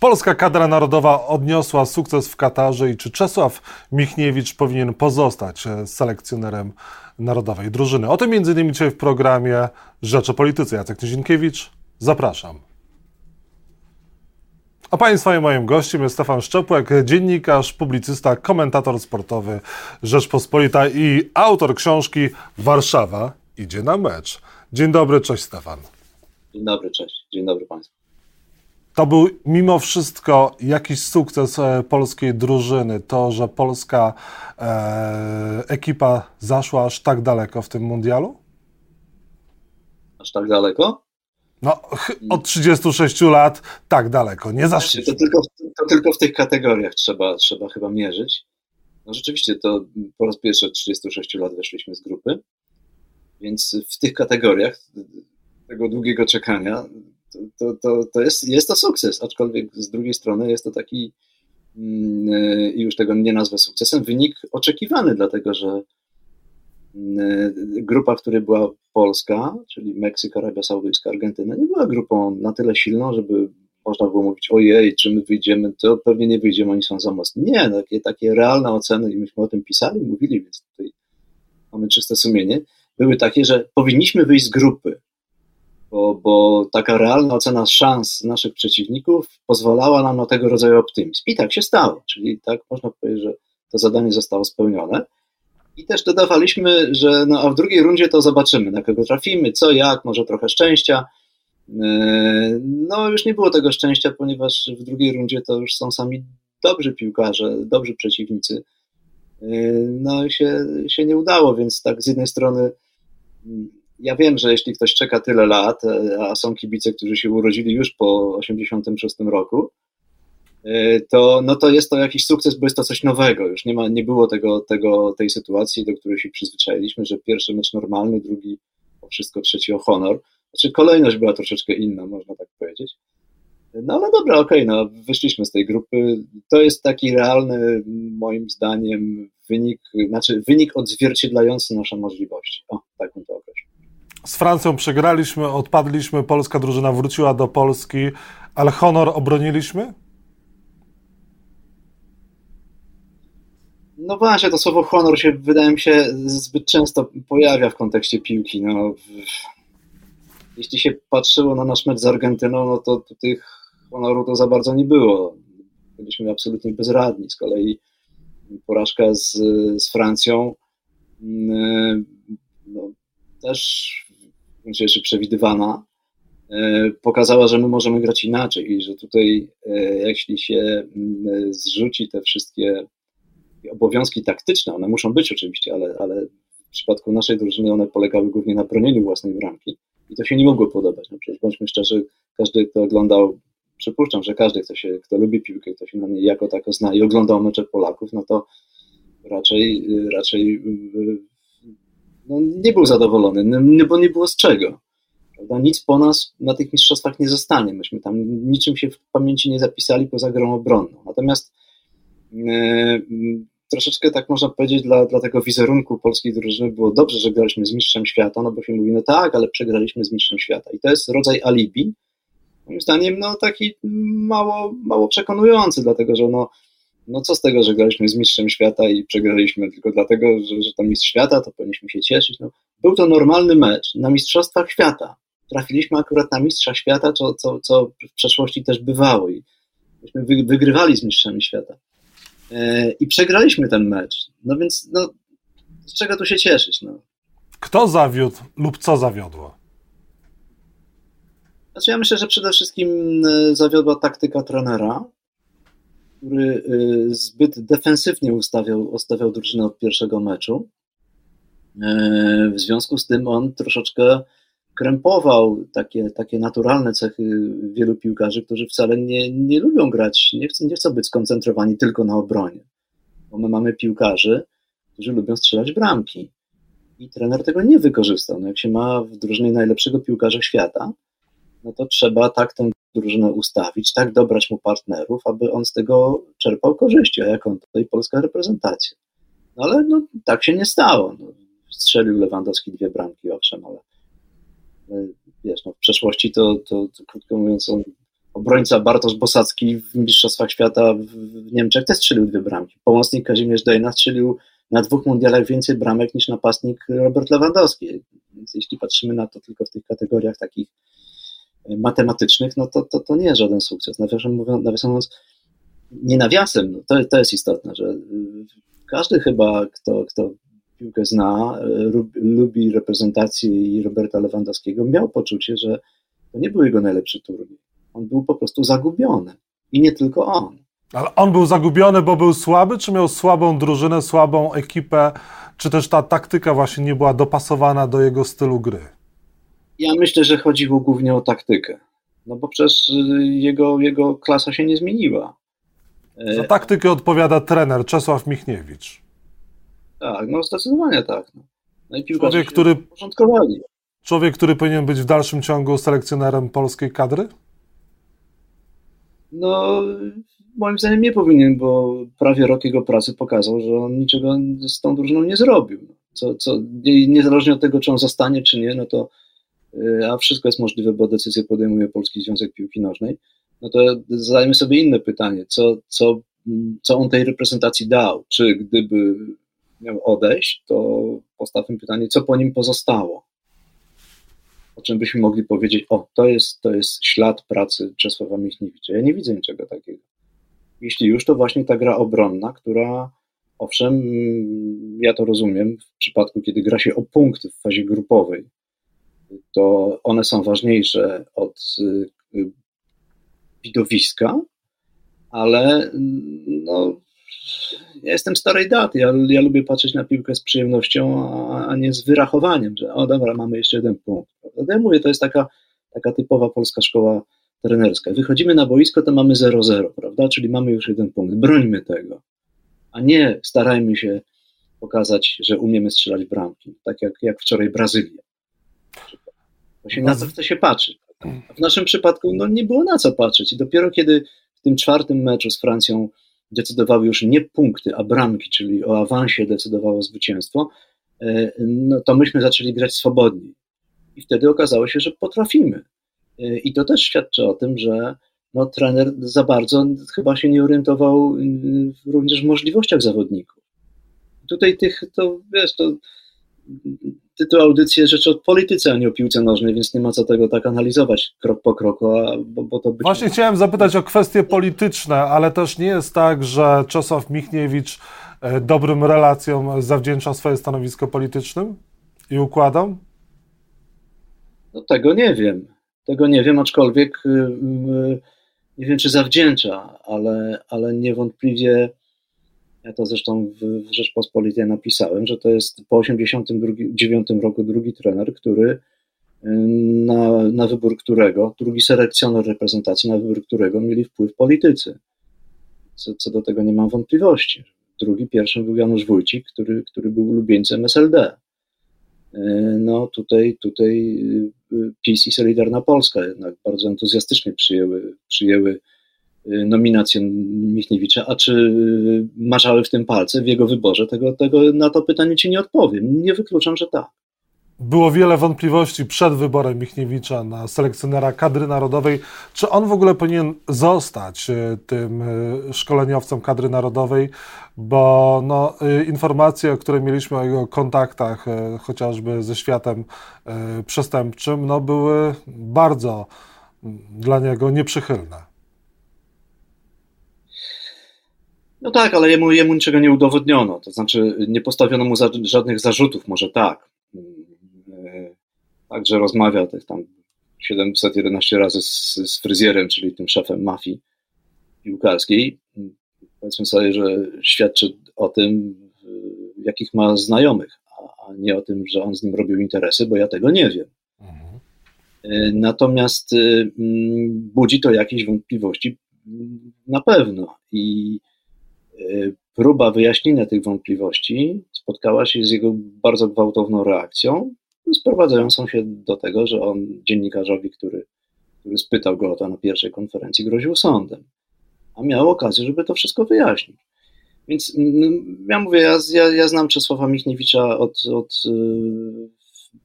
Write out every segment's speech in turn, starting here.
polska kadra narodowa odniosła sukces w Katarze i czy Czesław Michniewicz powinien pozostać e, selekcjonerem narodowej drużyny? O tym między innymi dzisiaj w programie Rzecz o Polityce. Jacek Nizinkiewicz, zapraszam. A Państwa i moim gościem jest Stefan Szczepłek, dziennikarz, publicysta, komentator sportowy Rzeczpospolita i autor książki Warszawa idzie na mecz. Dzień dobry, cześć Stefan. Dzień dobry, cześć. Dzień dobry Państwu. To był mimo wszystko jakiś sukces e, polskiej drużyny, to, że polska e, ekipa zaszła aż tak daleko w tym mundialu? Aż tak daleko? No, od 36 lat tak daleko, nie zaszli. To tylko, to tylko w tych kategoriach trzeba, trzeba chyba mierzyć. No rzeczywiście, to po raz pierwszy od 36 lat weszliśmy z grupy, więc w tych kategoriach tego długiego czekania to, to, to jest, jest to sukces, aczkolwiek z drugiej strony jest to taki, mm, e, i już tego nie nazwę sukcesem, wynik oczekiwany, dlatego że mm, e, grupa, w której była Polska, czyli Meksyk, Arabia Saudyjska, Argentyna, nie była grupą na tyle silną, żeby można było mówić, ojej, czy my wyjdziemy, to pewnie nie wyjdziemy, oni są za mocni. Nie, takie, takie realne oceny, i myśmy o tym pisali, mówili, więc tutaj mamy czyste sumienie, były takie, że powinniśmy wyjść z grupy, bo, bo taka realna ocena szans naszych przeciwników pozwalała nam na tego rodzaju optymizm. I tak się stało, czyli tak można powiedzieć, że to zadanie zostało spełnione. I też dodawaliśmy, że no, a w drugiej rundzie to zobaczymy, na kogo trafimy, co, jak, może trochę szczęścia. Yy, no, już nie było tego szczęścia, ponieważ w drugiej rundzie to już są sami dobrzy piłkarze, dobrzy przeciwnicy. Yy, no, się, się nie udało, więc tak z jednej strony ja wiem, że jeśli ktoś czeka tyle lat, e, a są kibice, którzy się urodzili już po 86 roku, e, to, no to jest to jakiś sukces, bo jest to coś nowego. Już nie, ma, nie było tego, tego, tej sytuacji, do której się przyzwyczailiśmy, że pierwszy mecz normalny, drugi o wszystko, trzeci o honor. Znaczy kolejność była troszeczkę inna, można tak powiedzieć. No ale dobra, okej, okay, no wyszliśmy z tej grupy. To jest taki realny, moim zdaniem, wynik, znaczy wynik odzwierciedlający nasze możliwości. O, tak bym to określił. Z Francją przegraliśmy, odpadliśmy, polska drużyna wróciła do Polski, ale honor obroniliśmy? No właśnie, to słowo honor się, wydaje mi się, zbyt często pojawia w kontekście piłki. No, jeśli się patrzyło na nasz mecz z Argentyną, no to, tych honoru to za bardzo nie było. Byliśmy absolutnie bezradni. Z kolei porażka z, z Francją mm, no, też w gruncie rzeczy przewidywana, e, pokazała, że my możemy grać inaczej i że tutaj, e, jeśli się mm, zrzuci te wszystkie obowiązki taktyczne, one muszą być oczywiście, ale, ale w przypadku naszej drużyny one polegały głównie na bronieniu własnej bramki i to się nie mogło podobać. No przecież bądźmy szczerzy, każdy, kto oglądał, przypuszczam, że każdy, kto, się, kto lubi piłkę, kto się na niej jako tako zna i oglądał mecze Polaków, no to raczej, raczej no, nie był zadowolony, no, bo nie było z czego. Prawda? Nic po nas na tych mistrzostwach nie zostanie. Myśmy tam niczym się w pamięci nie zapisali poza grą obronną. Natomiast e, troszeczkę tak można powiedzieć dla, dla tego wizerunku polskiej drużyny było dobrze, że graliśmy z mistrzem świata, no bo się mówi, no tak, ale przegraliśmy z mistrzem świata. I to jest rodzaj alibi, moim zdaniem, no taki mało, mało przekonujący, dlatego że no, no co z tego, że graliśmy z mistrzem świata i przegraliśmy tylko dlatego, że, że to mistrz świata, to powinniśmy się cieszyć. No, był to normalny mecz na mistrzostwach świata. Trafiliśmy akurat na mistrza świata, co, co, co w przeszłości też bywało i myśmy wy, wygrywali z mistrzami świata. E, I przegraliśmy ten mecz. No więc no, z czego tu się cieszyć? No? Kto zawiódł lub co zawiodło? Znaczy ja myślę, że przede wszystkim e, zawiodła taktyka trenera, który y, zbyt defensywnie ustawiał, ustawiał drużynę od pierwszego meczu. E, w związku z tym on troszeczkę krępował takie, takie naturalne cechy wielu piłkarzy, którzy wcale nie, nie lubią grać, nie chcą, nie chcą być skoncentrowani tylko na obronie. Bo my mamy piłkarzy, którzy lubią strzelać bramki. I trener tego nie wykorzystał. No jak się ma w drużynie najlepszego piłkarza świata, no to trzeba tak tę drużynę ustawić, tak dobrać mu partnerów, aby on z tego czerpał korzyści, a jak on tutaj polska reprezentacja. No ale no, tak się nie stało. No, strzelił Lewandowski dwie bramki, owszem, ale, ale wiesz, no, w przeszłości to, to, to krótko mówiąc on obrońca Bartosz Bosacki w Mistrzostwach Świata w Niemczech też strzelił dwie bramki. Pomocnik Kazimierz Dejna strzelił na dwóch mundialach więcej bramek niż napastnik Robert Lewandowski. Więc jeśli patrzymy na to tylko w tych kategoriach takich e, matematycznych, no to, to, to nie jest żaden sukces. Nawiasem mówiąc, nawiasem mówiąc nie nawiasem, no to, to jest istotne, że y, każdy chyba, kto, kto piłkę zna, y, lubi reprezentację Roberta Lewandowskiego, miał poczucie, że to nie był jego najlepszy turniej. On był po prostu zagubiony. I nie tylko on. Ale on był zagubiony, bo był słaby, czy miał słabą drużynę, słabą ekipę, czy też ta taktyka właśnie nie była dopasowana do jego stylu gry? Ja myślę, że chodziło głównie o taktykę. No bo przecież y, jego, jego klasa się nie zmieniła. Za taktykę odpowiada trener Czesław Michniewicz. Tak, no zdecydowanie tak. No, i człowiek, który, człowiek, który powinien być w dalszym ciągu selekcjonerem polskiej kadry? No, moim zdaniem nie powinien, bo prawie rok jego pracy pokazał, że on niczego z tą drużyną nie zrobił. Co, co, niezależnie od tego, czy on zostanie, czy nie, no to, a wszystko jest możliwe, bo decyzję podejmuje Polski Związek Piłki Nożnej, no to zadajmy sobie inne pytanie, co, co, co on tej reprezentacji dał? Czy gdyby miał odejść, to postawmy pytanie, co po nim pozostało? O czym byśmy mogli powiedzieć, o, to jest, to jest ślad pracy Czesława Michniewicza. Ja nie widzę niczego takiego. Jeśli już, to właśnie ta gra obronna, która, owszem, mm, ja to rozumiem, w przypadku, kiedy gra się o punkty w fazie grupowej, to one są ważniejsze od y, widowiska, ale no, ja jestem starej daty, ja, ja lubię patrzeć na piłkę z przyjemnością, a, a, nie z wyrachowaniem, że o dobra, mamy jeszcze jeden punkt. Ja mówię, to jest taka, taka typowa polska szkoła trenerska. Wychodzimy na boisko, to mamy 0-0, prawda? Czyli mamy już jeden punkt. Brońmy tego, a nie starajmy się pokazać, że umiemy strzelać bramki, tak jak, jak wczoraj Brazylia. Się, na co chce się patrzeć. W naszym przypadku no, nie było na co patrzeć i dopiero kiedy w tym czwartym meczu z Francją decydowały już nie punkty, a bramki, czyli o awansie decydowało zwycięstwo, e, no to myśmy zaczęli grać swobodniej. I wtedy okazało się, że potrafimy. E, I to też świadczy o tym, że no, trener za bardzo chyba się nie orientował e, również w możliwościach zawodników. Tutaj tych, to wiesz, to tytuł audycji jest rzecz o polityce, a nie o piłce nożnej, więc nie ma co tego tak analizować krok po kroku, a, bo, bo to być Właśnie może... chciałem zapytać o kwestie polityczne, ale też nie jest tak, że Czesław Michniewicz e, dobrym relacjom zawdzięcza swoje stanowisko politycznym i układom? No tego nie wiem. Tego nie wiem, aczkolwiek yy, nie wiem, czy zawdzięcza, ale, ale niewątpliwie ja to zresztą w, Rzeczpospolitej napisałem, że to jest po 1989 roku drugi trener, który y, na, na wybór którego, drugi selekcjoner reprezentacji, na wybór którego mieli wpływ politycy. Co, co do tego nie mam wątpliwości. Drugi, pierwszym był Janusz Wójcik, który, który był ulubieńcem SLD. Y, no tutaj, tutaj y, PiS i Solidarna Polska jednak bardzo entuzjastycznie przyjęły, przyjęły nominację Michniewicza, a czy maczały w tym palce w jego wyborze, tego, tego na to pytanie ci nie odpowiem. Nie wykluczam, że tak. Było wiele wątpliwości przed wyborem Michniewicza na selekcjonera kadry narodowej. Czy on w ogóle powinien zostać y, tym szkoleniowcem kadry narodowej? Bo no, informacje, które mieliśmy o jego kontaktach chociażby ze światem przestępczym, no, były bardzo mm, dla niego nieprzychylne. No tak, ale jemu, jemu niczego nie udowodniono. To znaczy, nie postawiono mu za, żadnych zarzutów, może tak. Także rozmawiał tych tam 711 razy z, z fryzjerem, czyli tym szefem mafii piłkarskiej. Powiedzmy sobie, że świadczy o tym, jakich ma znajomych, a nie o tym, że on z nim robił interesy, bo ja tego nie wiem. Mhm. Natomiast mm, budzi to jakieś wątpliwości na pewno. I próba wyjaśnienia tych wątpliwości spotkała się z jego bardzo gwałtowną reakcją, sprowadzającą się do tego, że on dziennikarzowi, który, który spytał go o to na pierwszej konferencji, groził sądem, a miał okazję, żeby to wszystko wyjaśnić. Więc ja mówię, ja, ja, ja znam Czesława Michniewicza od, od y,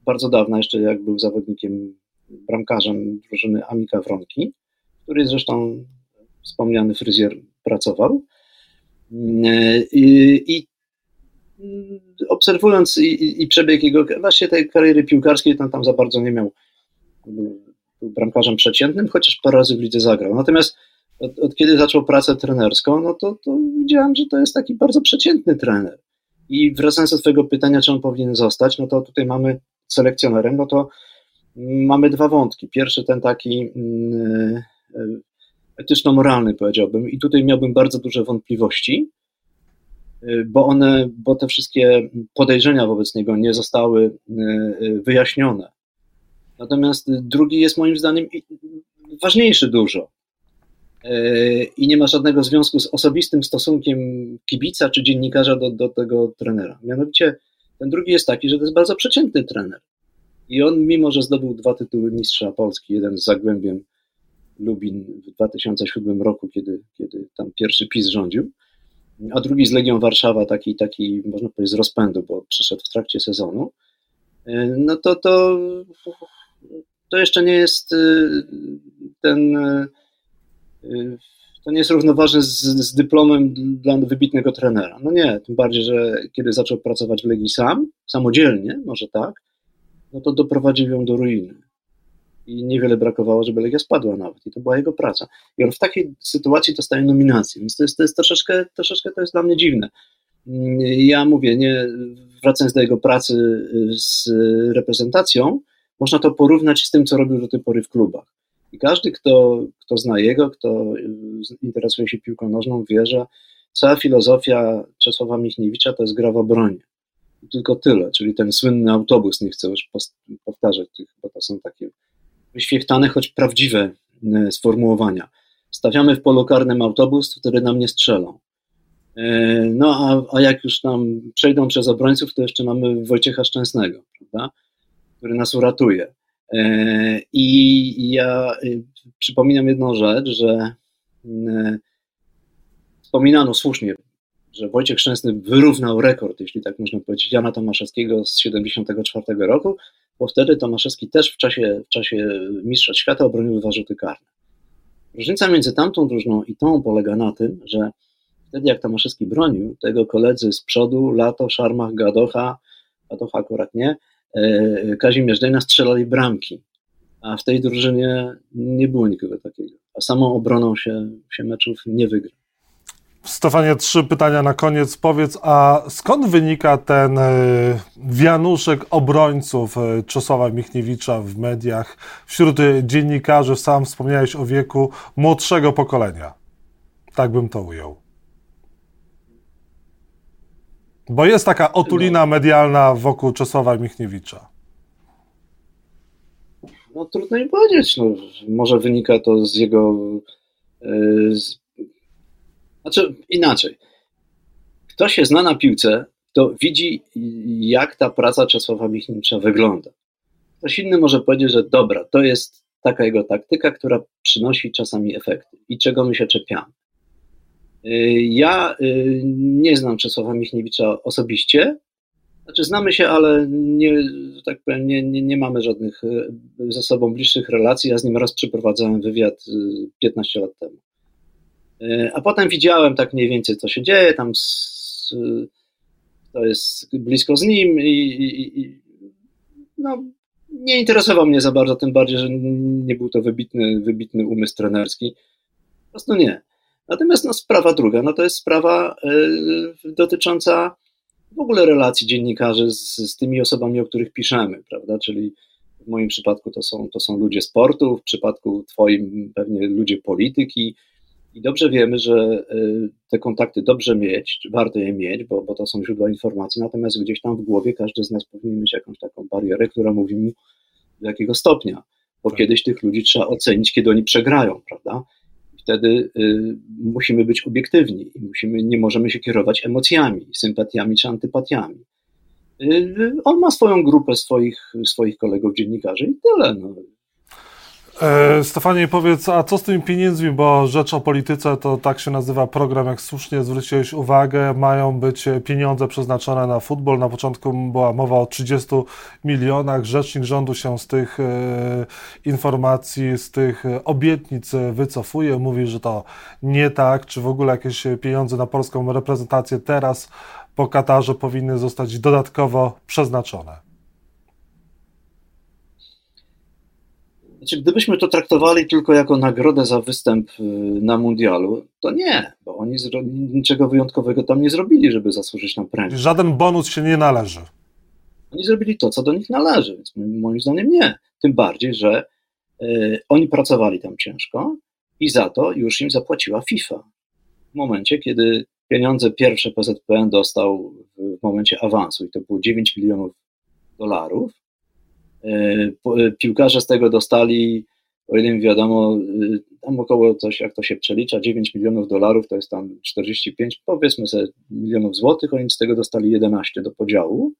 bardzo dawna, jeszcze jak był zawodnikiem, bramkarzem drużyny Amika Wronki który zresztą wspomniany fryzjer pracował. I, i obserwując i, i, przebieg jego, właśnie tej kariery piłkarskiej, tam, tam za bardzo nie miał, był bramkarzem przeciętnym, chociaż parę razy w lidze zagrał. Natomiast od, od, kiedy zaczął pracę trenerską, no to, to widziałem, że to jest taki bardzo przeciętny trener. I wracając do Twojego pytania, czy on powinien zostać, no to tutaj mamy selekcjonerem, no to mamy dwa wątki. Pierwszy ten taki mm, e, etyczno-moralny, powiedziałbym, i tutaj miałbym bardzo duże wątpliwości, e, bo one, bo te wszystkie podejrzenia wobec niego nie zostały e, wyjaśnione. Natomiast drugi jest moim zdaniem ważniejszy dużo i nie ma żadnego związku z osobistym stosunkiem kibica czy dziennikarza do, do tego trenera. Mianowicie ten drugi jest taki, że to jest bardzo przeciętny trener. I on, mimo że zdobył dwa tytuły mistrza Polski, jeden z Zagłębiem Lubin w 2007 roku, kiedy, kiedy tam pierwszy PiS rządził, a drugi z Legią Warszawa, taki, taki można powiedzieć z rozpędu, bo przyszedł w trakcie sezonu, no to, to, to jeszcze nie jest y, ten y, to nie jest równoważne z, z, dyplomem dla wybitnego trenera. No nie, tym bardziej, że kiedy zaczął pracować w Legii sam, samodzielnie, może tak, no to doprowadził ją do ruiny. I niewiele brakowało, żeby Legia spadła nawet. I to była jego praca. I on w takiej sytuacji dostaje nominację. Więc to jest, to jest troszeczkę, troszeczkę to jest dla mnie dziwne. Ja mówię, nie, wracając do jego pracy z reprezentacją, można to porównać z tym, co robił do tej pory w klubach. I każdy, kto, kto zna jego, kto interesuje się piłką nożną, wie, że cała filozofia Czesława Michniewicza to jest gra w obronie. Tylko tyle, czyli ten słynny autobus, nie chcę już powtarzać tych, bo to są takie wyświechtane, choć prawdziwe e, sformułowania. Stawiamy w polu karnym autobus, wtedy nam nie strzelą. E, no a, a jak już nam przejdą przez obrońców, to jeszcze mamy Wojciecha Szczęsnego, prawda, który nas uratuje. E, I ja przypominam jedną rzecz, że wspominano słusznie, że Wojciech Szczęsny wyrównał rekord, jeśli tak można powiedzieć, Jana Tomaszewskiego z 1974 roku, bo wtedy Tomaszewski też w czasie, w czasie Mistrzostw Świata obronił dwa rzuty karne. Różnica między tamtą drużyną i tą polega na tym, że wtedy jak Tomaszewski bronił, tego koledzy z przodu, Lato, Szarmach, Gadocha, Gadocha akurat nie, E, Kazimierz Dejna strzelali bramki, a w tej drużynie nie było nikogo takiego. A samą obroną się, się meczów nie wygra. Stefanie, trzy pytania na koniec. Powiedz, a skąd wynika ten e, wianuszek obrońców e, Czesława Michniewicza w mediach, wśród dziennikarzy, sam wspomniałeś o wieku młodszego pokolenia? Tak bym to ujął. Bo jest taka otulina medialna wokół Czesława Michniewicza. No trudno mi powiedzieć. No, może wynika to z jego. Z... Znaczy inaczej. Kto się zna na piłce, to widzi, jak ta praca Czesława Michniewicza wygląda. Ktoś inny może powiedzieć, że dobra, to jest taka jego taktyka, która przynosi czasami efekty i czego my się czepiamy. Y, ja y, nie znam Czesława Michniewicza osobiście. Znaczy, znamy się, ale nie, tak powiem, nie, nie, nie mamy żadnych y, ze sobą bliższych relacji. Ja z nim raz przeprowadzałem wywiad 15 lat temu. A potem widziałem tak mniej więcej, co się dzieje, tam z, to jest blisko z nim i, i, i no, nie interesował mnie za bardzo, tym bardziej, że nie był to wybitny, wybitny umysł trenerski. Po prostu nie. Natomiast no, sprawa druga, no to jest sprawa y, dotycząca w ogóle relacji dziennikarzy z, z tymi osobami, o których piszemy, prawda? Czyli w moim przypadku to są, to są ludzie sportu, w przypadku Twoim pewnie ludzie polityki. I dobrze wiemy, że y, te kontakty dobrze mieć, warto je mieć, bo, bo to są źródła informacji, natomiast gdzieś tam w głowie każdy z nas powinien mieć jakąś taką barierę, która mówi mu do jakiego stopnia, bo tak. kiedyś tych ludzi trzeba ocenić, kiedy oni przegrają, prawda? wtedy y, musimy być obiektywni i musimy, nie możemy się kierować emocjami, sympatiami czy antypatiami. Y, on ma swoją grupę swoich, swoich kolegów dziennikarzy i tyle. No. E, Stefanie, powiedz, a co z tymi pieniędzmi, bo Rzecz o Polityce to tak się nazywa program, jak słusznie zwróciłeś uwagę, mają być pieniądze przeznaczone na futbol. Na początku była mowa o 30 milionach. Rzecznik rządu się z tych e, informacji, z tych obietnic wycofuje, mówi, że to nie tak, czy w ogóle jakieś pieniądze na polską reprezentację teraz po Katarze powinny zostać dodatkowo przeznaczone. Znaczy, gdybyśmy to traktowali tylko jako nagrodę za występ y, na mundialu, to nie, bo oni niczego wyjątkowego tam nie zrobili, żeby zasłużyć na premię. Żaden bonus się nie należy. Oni zrobili to, co do nich należy, więc moim zdaniem nie. Tym bardziej, że y, oni pracowali tam ciężko i za to już im zapłaciła FIFA. W momencie, kiedy pieniądze pierwsze PZPN dostał w momencie awansu i to było 9 milionów dolarów, piłkarze z tego dostali, o ile mi wiadomo, e, tam około coś, jak to się przelicza, 9 milionów dolarów, to jest tam 45, powiedzmy sobie, milionów złotych, oni z tego dostali 11 do podziału.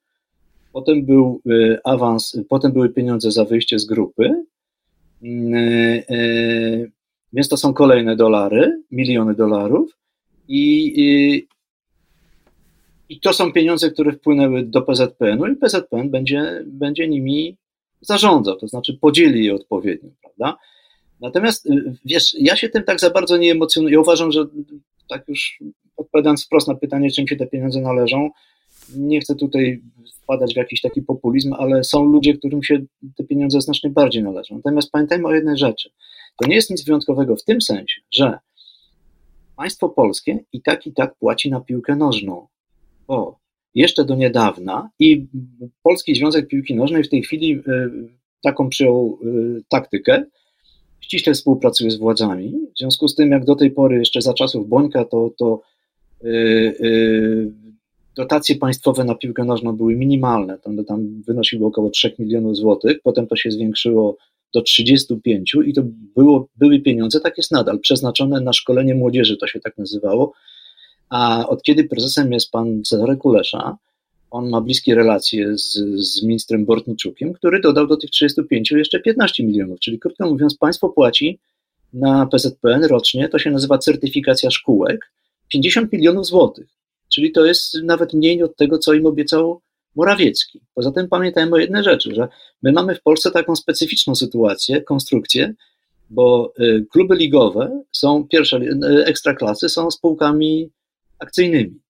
Potem był awans, potem były pieniądze za wyjście z grupy, mm, więc to są kolejne dolary, miliony dolarów i, i to są pieniądze, które wpłynęły do PZPN-u i PZPN będzie, będzie nimi zarządzał, to znaczy podzieli je odpowiednio, prawda? Natomiast y, wiesz, ja się tym tak za bardzo nie emocjonuję. Uważam, że tak już odpowiadając wprost na pytanie, czym się te pieniądze należą, nie chcę tutaj wpadać w jakiś taki populizm, ale są ludzie, którym się te pieniądze znacznie bardziej należą. Natomiast pamiętajmy o jednej rzeczy. To nie jest nic wyjątkowego w tym sensie, że państwo polskie i tak i tak płaci na piłkę nożną, bo jeszcze do niedawna i Polski Związek Piłki Nożnej w tej chwili e, taką przyjął e, taktykę, ściśle współpracuje z władzami. W związku z tym, jak do tej pory, jeszcze za czasów Bońka, to, to yy, dotacje państwowe na piłkę nożną były minimalne. Tam, tam wynosiły około 3 milionów złotych, potem to się zwiększyło do 35 i to było, były pieniądze, tak jest nadal, przeznaczone na szkolenie młodzieży, to się tak nazywało, a od kiedy prezesem jest pan Cezary Kulesza, on ma bliskie relacje z, z ministrem Bortniczukiem, który dodał do tych 35 jeszcze 15 milionów. Czyli krótko mówiąc, państwo płaci na PZPN rocznie, to się nazywa certyfikacja szkółek, 50 milionów złotych. Czyli to jest nawet mniej od tego, co im obiecał Morawiecki. Poza tym pamiętajmy o jednej rzeczy, że my mamy w Polsce taką specyficzną sytuację, konstrukcję, bo y, kluby ligowe są pierwsze, y, ekstraklasy są spółkami akcyjnymi.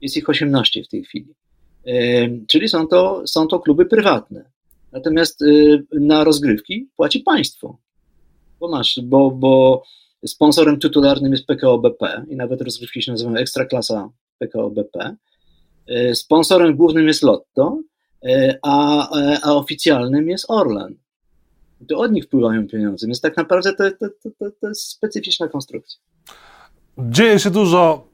Jest ich 18 w tej chwili. Czyli są to, są to kluby prywatne. Natomiast y, na rozgrywki płaci państwo. Bo masz, bo, bo sponsorem tytularnym jest PKO BP i nawet rozgrywki się nazywają Ekstraklasa PKO BP. Y, sponsorem głównym jest Lotto, a, a oficjalnym jest Orlen. To od nich wpływają pieniądze, więc tak naprawdę to, to, to, to jest specyficzna konstrukcja. Dzieje się dużo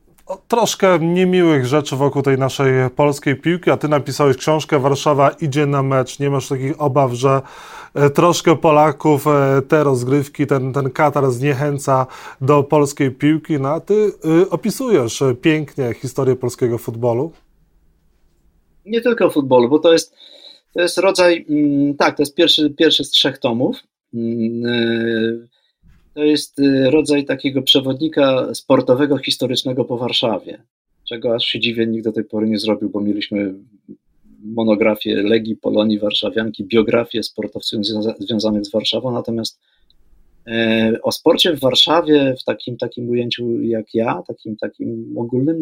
troszkę niemiłych rzeczy wokół tej naszej polskiej piłki, a ty napisałeś książkę Warszawa idzie na mecz. Nie masz takich obaw, że e, troszkę Polaków e, te rozgrywki, ten, ten Katar zniechęca do polskiej piłki, no a ty y, opisujesz pięknie historię polskiego futbolu? Nie tylko futbolu, bo to jest, to jest rodzaj, mm, tak, to jest pierwszy, pierwszy z trzech tomów. To jest y, rodzaj takiego przewodnika sportowego, historycznego po Warszawie, czego aż się dziwię nikt do tej pory nie zrobił, bo mieliśmy monografię Legii, Polonii, Warszawianki, biografię sportowców związanych z Warszawą, natomiast e, o sporcie w Warszawie w takim, takim ujęciu jak ja, takim, takim ogólnym,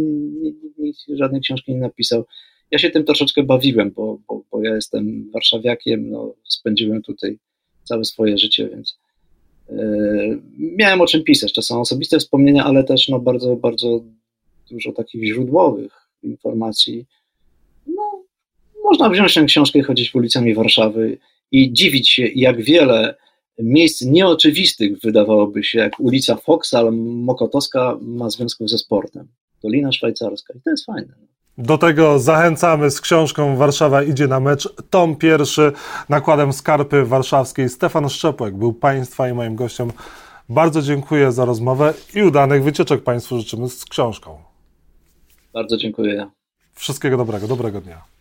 nikt żadnej książki nie napisał. Ja się tym troszeczkę bawiłem, bo, bo, bo ja jestem warszawiakiem, no, spędziłem tutaj całe swoje życie, więc miałem o czym pisać. Są osobiste wspomnienia, ale też no, bardzo, bardzo dużo takich źródłowych informacji. No, można wziąć tę książkę i chodzić ulicami Warszawy i dziwić się, jak wiele miejsc nieoczywistych wydawałoby się, jak ulica Fox, ale Mokotowska ma związków ze sportem. Dolina Szwajcarska i to jest fajne. Do tego zachęcamy z książką Warszawa idzie na mecz. Tom pierwszy nakładem skarpy warszawskiej. Stefan Szczepłek był Państwa i moim gościem. Bardzo dziękuję za rozmowę i udanych wycieczek Państwu życzymy z książką. Bardzo dziękuję. Wszystkiego dobrego, dobrego dnia.